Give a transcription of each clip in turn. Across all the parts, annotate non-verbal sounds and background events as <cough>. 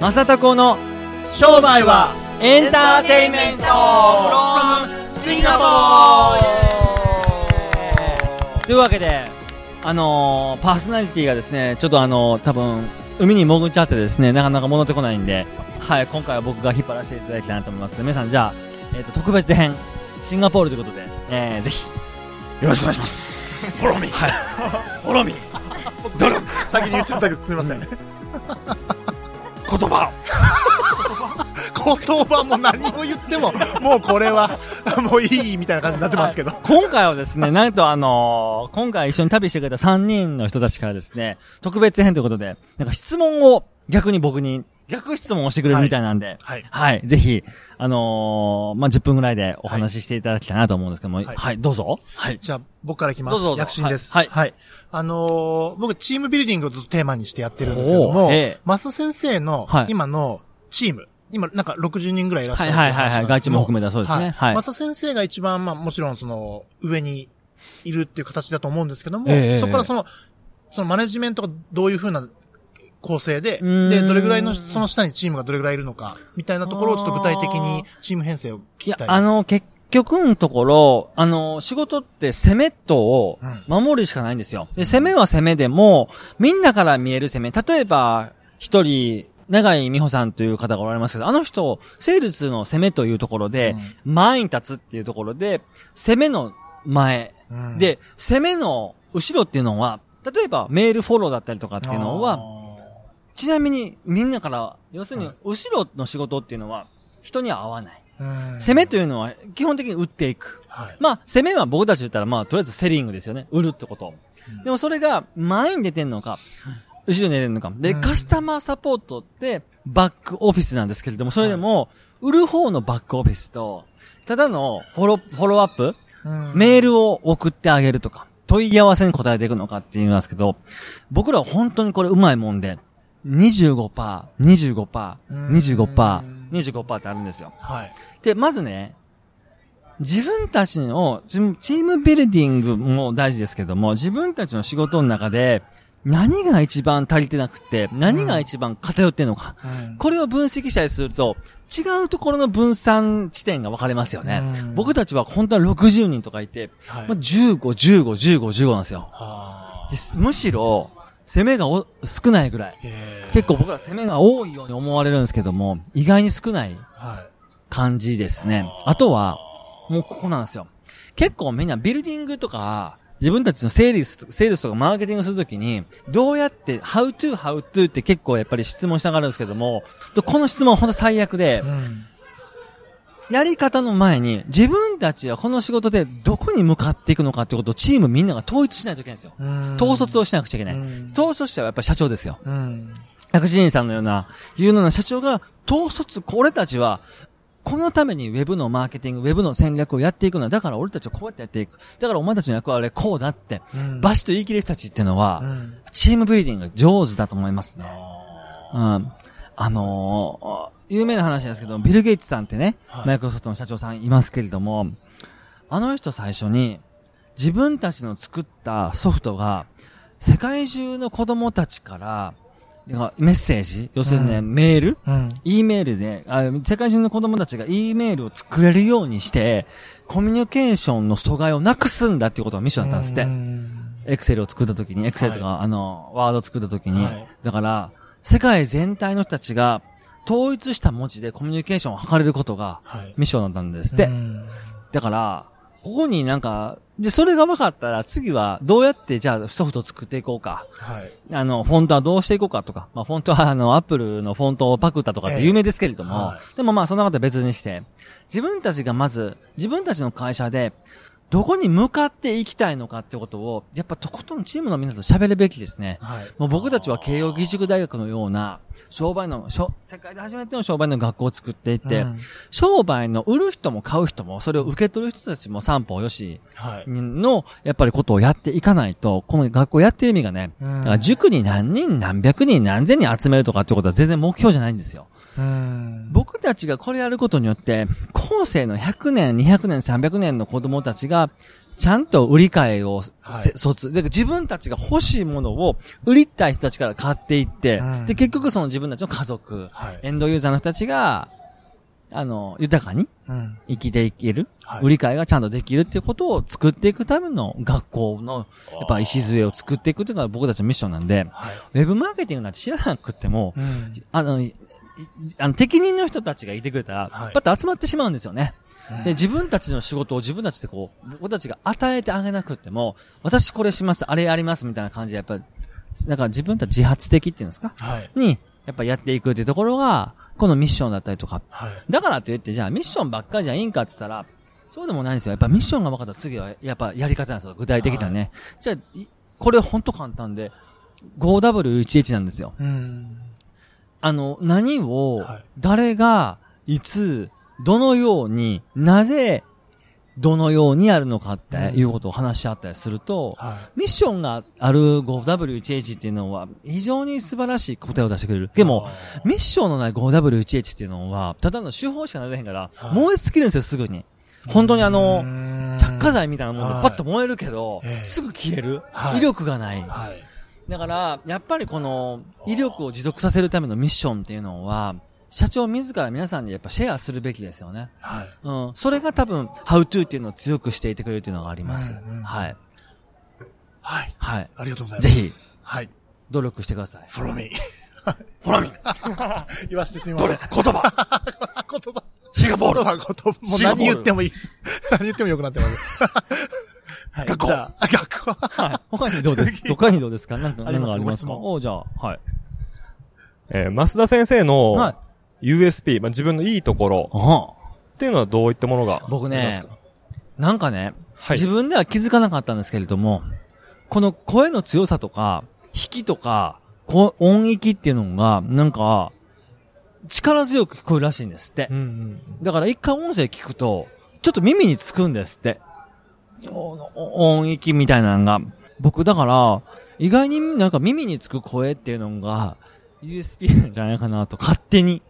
マサタコの商売はエンターテインメント from シンガポというわけで、あのーパーソナリティがですね、ちょっとあのー多分、海に潜っちゃってですね、なかなか戻ってこないんで、はい、今回は僕が引っ張らせていただきたいなと思います。皆さん、じゃあ、えっ、と、特別編、シンガポールということで、えー、ぜひ、よろしくお願いします。フォローミー。はい。フォローミー。先に言っちゃったけどすみません、言葉。言葉も何を言ってももうこれはもういいみたいな感じになってますけど、今回はですね、なんとあのー今回一緒に旅してくれた3人の人たちからですね、特別編ということで、なんか質問を逆に僕に、逆質問をしてくれるみたいなんで、はい。はい、ぜひ、あのーまあ、10分ぐらいでお話ししていただきたいなと思うんですけども、はい、はい。どうぞ。はい。じゃあ僕からいきます。どうぞどうぞ。躍進です。はい。はい。あのー僕チームビルディングをずっとテーマにしてやってるんですけどおもーええ。増田先生のはい。今のチーム、今なんか60人ぐらいいらっしゃるはいはいはいはい。外地も含めたそうですね。はい。増田先生が一番まあもちろんその上にいるっていう形だと思うんですけども、ええ。そこからその、そのマネジメントがどういうふうな構成で、で、どれぐらいの、その下にチームがどれぐらいいるのか、みたいなところをちょっと具体的にチーム編成を聞きたい、です。あの、結局のところ、あの、仕事って攻めとをうん。守るしかないんですよ。で、攻めは攻めでも、みんなから見える攻め。例えば、一人、長井美穂さんという方がおられますけど、あの人、セールスの攻めというところで、前に立つっていうところで、攻めの前、うん、で、攻めの後ろっていうのは、例えばメールフォローだったりとかっていうのは、ちなみにみんなから、要するにはい、後ろの仕事っていうのは、人には合わない。うん攻めというのは基本的に売っていく。はい。まあ、攻めは僕たちで言ったら、まあ、とりあえずセリングですよね。売るってこと。でもそれが前に出てんのか、後ろに出てんのか。で、うんカスタマーサポートってバックオフィスなんですけれども、それでも、売る方のバックオフィスと、ただのフォロー、フォローアップ、うんメールを送ってあげるとか、問い合わせに答えていくのかって言いますけど、僕らは本当にこれうまいもんで、25%、25%、25%、25%ってあるんですよ。はい。で、まずね、自分たちの、チームビルディングも大事ですけども、自分たちの仕事の中で、何が一番足りてなくて、何が一番偏ってんのか。うんこれを分析したりすると、違うところの分散地点が分かれますよね。うん僕たちは本当は60人とかいて、はいまあ、15、15、15、15なんですよ。はですむしろ、攻めがお少ないぐらい。結構僕ら攻めが多いように思われるんですけども、意外に少ないはい。感じですね。あとは、もうここなんですよ。結構みんなビルディングとか、自分たちのセールス、セールスとかマーケティングするときに、どうやって、how to, how to って結構やっぱり質問したがるんですけども、とこの質問は本当最悪でう、ん。やり方の前に、自分たちはこの仕事でどこに向かっていくのかってことをチームみんなが統一しないといけないんですよ。うん統率をしなくちゃいけない。うん統率者はやっぱり社長ですよ。うん。薬師人さんのような、いうような社長が、統率、俺たちは、このためにウェブのマーケティング、ウェブの戦略をやっていくのは、だから俺たちはこうやってやっていく。だからお前たちの役割はこうだって、うんバシッと言い切れる人たちっていうのは、うんチームビルディング上手だと思いますね。うん。あのー有名な話なんですけど、ビル・ゲイツさんってね、はい。マイクロソフトの社長さんいますけれども、あの人最初に、自分たちの作ったソフトが、世界中の子供たちから、メッセージ要するにね、うん。メール？うん。E メールであ、世界中の子供たちが E メールを作れるようにして、コミュニケーションの阻害をなくすんだっていうことがミッションだったんですって。うん。エクセルを作った時に、エクセルとか、あの、ワードを作った時に、はい。だから、世界全体の人たちが、統一した文字でコミュニケーションを図れることが、はい。ミッションだったんですって。うんだから、ここになんか、で、それが分かったら、次はどうやって、じゃあソフトを作っていこうか。はい。あの、フォントはどうしていこうかとか。まあ、フォントはあの、アップルのフォントをパクったとかって有名ですけれども、ええはでもまあ、そんなことは別にして、自分たちがまず、自分たちの会社で、どこに向かっていきたいのかってことを、やっぱとことんチームの皆さんと喋るべきですね。はい。もう僕たちは慶応義塾大学のような、商売の、世界で初めての商売の学校を作っていって、うん商売の売る人も買う人も、それを受け取る人たちも三方よし、はい。の、やっぱりことをやっていかないと、この学校やってる意味がね、うんだから塾に何人何百人何千人集めるとかってことは全然目標じゃないんですよ。うん。僕たちがこれやることによって、後世の100年、200年、300年の子供たちが、ちゃんと売り買いをせ、はい卒。だから自分たちが欲しいものを売りたい人たちから買っていって、うんで、結局その自分たちの家族、はい。エンドユーザーの人たちが、あの、豊かにうん。生きていける、はい売り買いがちゃんとできるっていうことを作っていくための学校の、やっぱ礎を作っていくっていうのが僕たちのミッションなんで、はい。ウェブマーケティングなんて知らなくっても、うん。あの、あの、適任の人たちがいてくれたら、はいパッと集まってしまうんですよね。うんで、自分たちの仕事を自分たちでこう、僕たちが与えてあげなくっても、私これします、あれやりますみたいな感じで、やっぱり、なんか自分たち自発的っていうんですか？はい。に、やっぱやっていくっていうところが、このミッションだったりとか。はい。だからといって、じゃあミッションばっかりじゃいいんかって言ったら、そうでもないんですよ。やっぱミッションが分かったら次は、やっぱやり方なんですよ。具体的なね。じゃあ、いこれほんと簡単で、5W11 なんですよ。うん。あの、何をはい、誰が、いつ、どのように、なぜ、どのようにやるのかっていうことを話し合ったりすると、はミッションがある 5W1H っていうのは非常に素晴らしい答えを出してくれる。でも、ミッションのない 5W1H っていうのは、ただの手法しかなれへんから、はい燃え尽きるんですよ、すぐに。本当にあの、着火剤。剤みたいなもんではいパッと燃えるけどえ、えすぐ消えるは。い威力がない。はい。だから、やっぱりこの、威力を持続させるためのミッションっていうのは、社長自ら皆さんにやっぱシェアするべきですよね。はい。うん。それが多分、how to っていうのを強くしていてくれるっていうのがあります。うんうんはい。はい。はい。ありがとうございます。ぜひ。はい。努力してください。follow me. ほらみ言わせてすみません。言葉 <laughs> 言葉。シンガポール言葉、言葉。もう何言ってもいいです。何言ってもよくなってます。はい。学校じゃあ、あ学校。はい。<laughs> 他にどうです？他にどうですか？なんか、あります何かありますか？おじゃあ、はい。えー、増田先生のはい。USP、まあ、自分のいいところっていうのはどういったものが僕ねありますか、なんかね、はい自分では気づかなかったんですけれども、この声の強さとか、引きとか、こ音域っていうのが、なんか、力強く聞こえるらしいんですってうん。うんだから一回音声聞くと、ちょっと耳につくんですって。音域みたいなのが。僕だから、意外になんか耳につく声っていうのが、USP なんじゃないかなと、勝手に。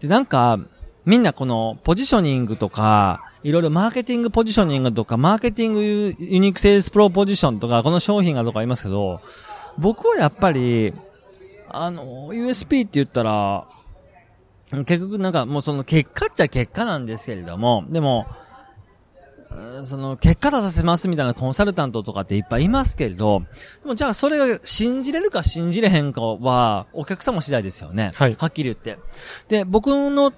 で、なんか、みんなこの、ポジショニングとか、いろいろマーケティングポジショニングとか、マーケティングユニークセールスプロポジションとか、この商品がとかありますけど、僕はやっぱり、あの、USP って言ったら、結局なんかもうその結果っちゃ結果なんですけれども、でも、その結果出させますみたいなコンサルタントとかっていっぱいいますけれど、でもじゃあそれが信じれるか信じれへんかはお客様次第ですよね。はいはっきり言って。で、僕の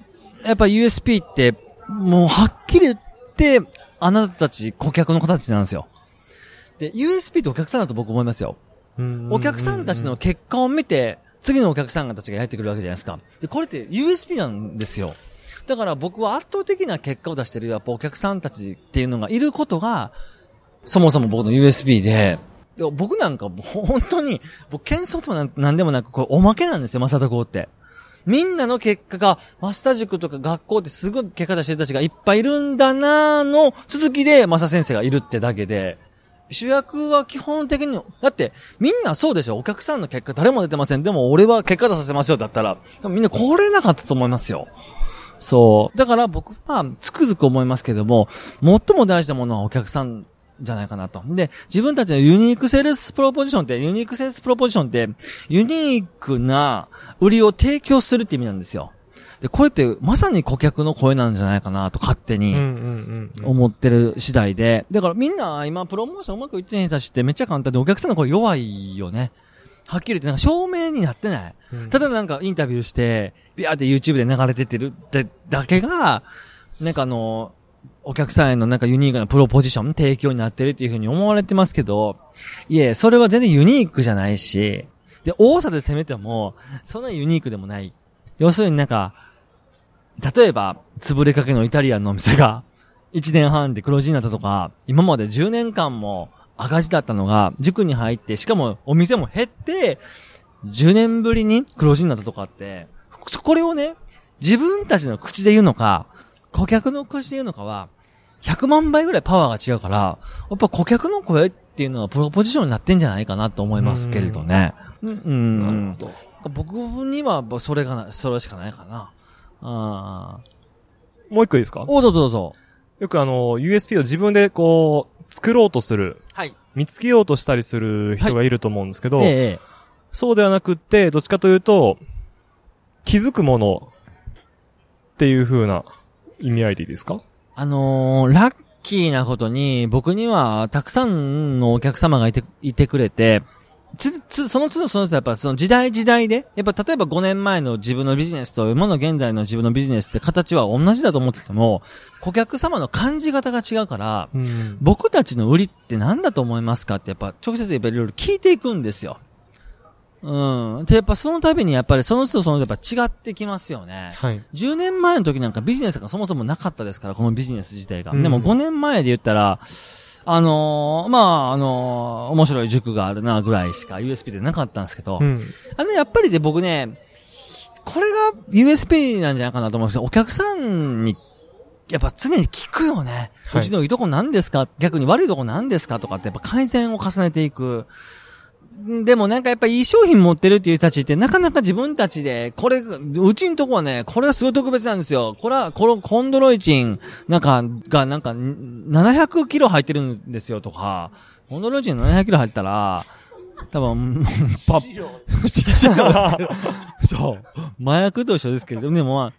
やっぱ USP って、もうはっきり言って、あなたたち顧客の方たちなんですよ。で、USP ってお客さんだと僕思いますよ。うんお客さんたちの結果を見て、次のお客さんたちがやってくるわけじゃないですか。で、これって USP なんですよ。だから僕は圧倒的な結果を出してるやっぱお客さんたちっていうのがいることが、そもそも僕の USB で、で僕なんかもう本当に、僕謙遜ともなんでもなく、これおまけなんですよ、マサタ校って。みんなの結果が、マスター塾とか学校ってすごい結果出してる人たちがいっぱいいるんだなーの続きで、マサ先生がいるってだけで、主役は基本的に、だって、みんなそうでしょお客さんの結果誰も出てません。でも俺は結果出させますよだったら、みんな来れなかったと思いますよ。そう。だから僕はつくづく思いますけども、最も大事なものはお客さんじゃないかなと。で、自分たちの unique sales proposition って、 unique sales proposition って、ユニークな売りを提供するって意味なんですよ。で、これってまさに顧客の声なんじゃないかなと勝手に。思ってる次第で。だからみんな今プロモーションうまくいってない人たちってめっちゃ簡単でお客さんの声弱いよね。はっきり言ってなんか証明になってない。うんただなんかインタビューして、ビャーって YouTube で流れてってるってだけが、なんかあの、お客さんへのなんかユニークなプロポジション提供になってるっていうふうに思われてますけど、いえ、それは全然ユニークじゃないし、で、多さで攻めても、そんなユニークでもない。要するになんか、例えば、潰れかけのイタリアンのお店が、1年半で黒字になったとか、今まで10年間も赤字だったのが、塾に入って、しかもお店も減って、10年ぶりに黒字になったとかって、これをね、自分たちの口で言うのか、顧客の口で言うのかは、100万倍ぐらいパワーが違うから、やっぱ顧客の声っていうのはプロポジションになってんじゃないかなと思いますけれどね。うん。うんなるほど。僕にはそれがな、それしかないかな。ああ。もう一個いいですか？お、どうぞどうぞ。よくあの、USP を自分でこう、作ろうとする、はい。見つけようとしたりする人がいると思うんですけど、ええ。そうではなくって、どっちかというと、気づくものっていう風な意味合いでいいですか？あのー、ラッキーなことに、僕にはたくさんのお客様がいて、いてくれて、つ、つ、その都度その都度やっぱその時代時代で、やっぱ例えば5年前の自分のビジネスと今の現在の自分のビジネスって形は同じだと思ってても、顧客様の感じ方が違うから、うん。僕たちの売りって何だと思いますかってやっぱ直接やっぱいろいろ聞いていくんですよ。うん。で、やっぱその度にやっぱりその都度その都度やっぱ違ってきますよね。はい。10年前の時なんかビジネスがそもそもなかったですから、このビジネス自体が。うんでも5年前で言ったら、あのーまあ、あのー面白い塾があるなぐらいしか USP でなかったんですけど、うん。あの、やっぱりで僕ね、これが USP なんじゃないかなと思うんですよ。お客さんに、やっぱ常に聞くよね。はいうちのいいとこ何ですか？逆に悪いとこ何ですか？とかってやっぱ改善を重ねていく。でもなんかやっぱいい商品持ってるっていう人たちってなかなか自分たちで、これ、うちんとこはね、これはすごい特別なんですよ。これは、このコンドロイチン、なんか、がなんか、700キロ入ってるんですよとか、コンドロイチン700キロ入ったら、多分、<laughs> パッ、そう。麻薬と一緒ですけれども、でもまあ、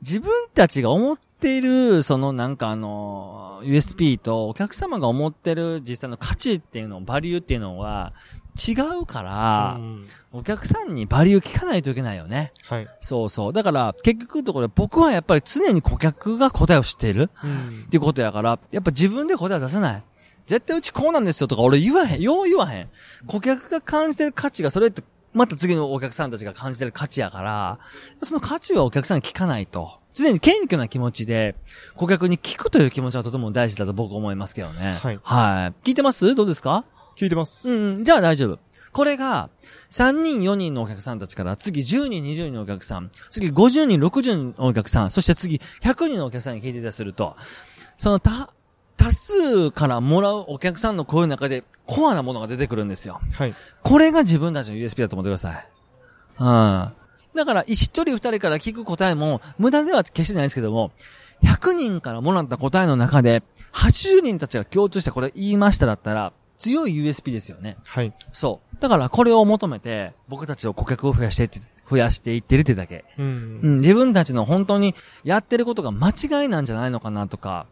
自分たちが思っている、そのなんかあの、USP とお客様が思ってる実際の価値っていうの、バリューっていうのは違うからう、んお客さんにバリュー聞かないといけないよね。はい。そうそう。だから、結局のところ僕はやっぱり常に顧客が答えを知っているうんっていうことやから、やっぱ自分で答え出せない。絶対うちこうなんですよとか俺言わへん。よう言わへん。顧客が感じてる価値がそれって、また次のお客さんたちが感じてる価値やから、その価値はお客さんに聞かないと。常に謙虚な気持ちで、顧客に聞くという気持ちはとても大事だと僕思いますけどね。はいはい。聞いてます？どうですか？聞いてます。うん、じゃあ大丈夫。これが、3人、4人のお客さんたちから、次10人、20人のお客さん、次50人、60人のお客さん、そして次100人のお客さんに聞いていたりすると、その多、多数からもらうお客さんの声の中で、コアなものが出てくるんですよ。はい。これが自分たちの USP だと思ってください。うん。だから、一人二人から聞く答えも、無駄では決してないですけども、100人からもらった答えの中で、80人たちが共通してこれ言いましただったら、強い USP ですよね。はい。そう。だからこれを求めて、僕たちを顧客を増やしていって、増やしていってるってだけ。うんう。ん、自分たちの本当にやってることが間違いなんじゃないのかなとか、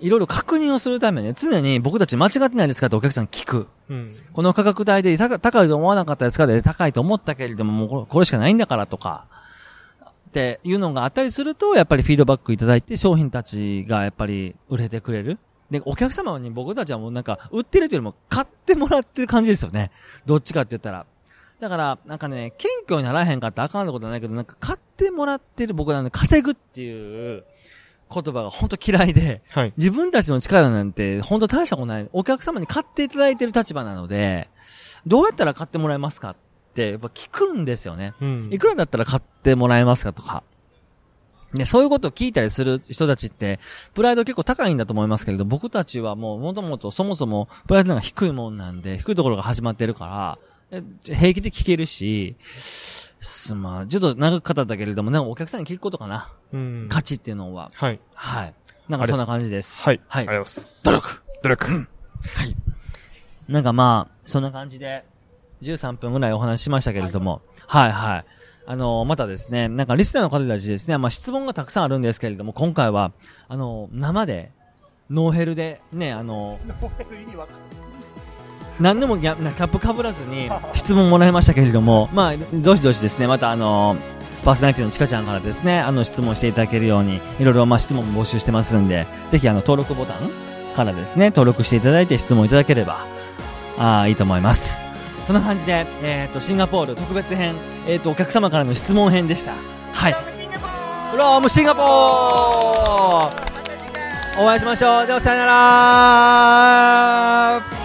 いろいろ確認をするために、常に僕たち間違ってないですかってお客さんに聞く。うん。この価格帯で高高いと思わなかったですかで高いと思ったけれども、もうこれこれしかないんだからとか、っていうのがあったりすると、やっぱりフィードバックいただいて商品たちがやっぱり売れてくれる。で、お客様に僕たちはもうなんか、売ってるというよりも買ってもらってる感じですよね。どっちかって言ったら。だから、なんかね、謙虚にならへんかったらあかんことはないけど、なんか買ってもらってる僕なんで稼ぐっていう言葉が本当嫌いで、はい。自分たちの力なんて本当大したことない。お客様に買っていただいてる立場なので、どうやったら買ってもらえますかって、やっぱ聞くんですよね。うんいくらだったら買ってもらえますかとか。で、そういうことを聞いたりする人たちって、プライド結構高いんだと思いますけれど、僕たちはもうもともとそもそもプライドが低いもんなんで、低いところが始まってるから、え平気で聞けるし、すまあ、ちょっと長く語ったけれども、なんかお客さんに聞くことかな。うん。価値っていうのは。はい。はい。なんかそんな感じです。はい。はいありがとうございます。努力努力。なんかまあ、そんな感じで、13分ぐらいお話ししましたけれども、はいはい。あのまたですね、なんかリスナーの方たちですね、まあ質問がたくさんあるんですけれども、今回は、あの生で、ノーヘルで、ね、あの何でもキャップかぶらずに質問もらいましたけれども、まあ、どしどしですね、またあのパーソナリティのちかちゃんからですね、あの質問していただけるように、いろいろまあ質問も募集してますんで、ぜひあの登録ボタンからですね、登録していただいて質問いただければ、あーいいと思います。そんな感じで、えっ、と、シンガポール特別編、えっ、と、お客様からの質問編でした。はい。ロームシンガポーお会いしましょう。では、さよなら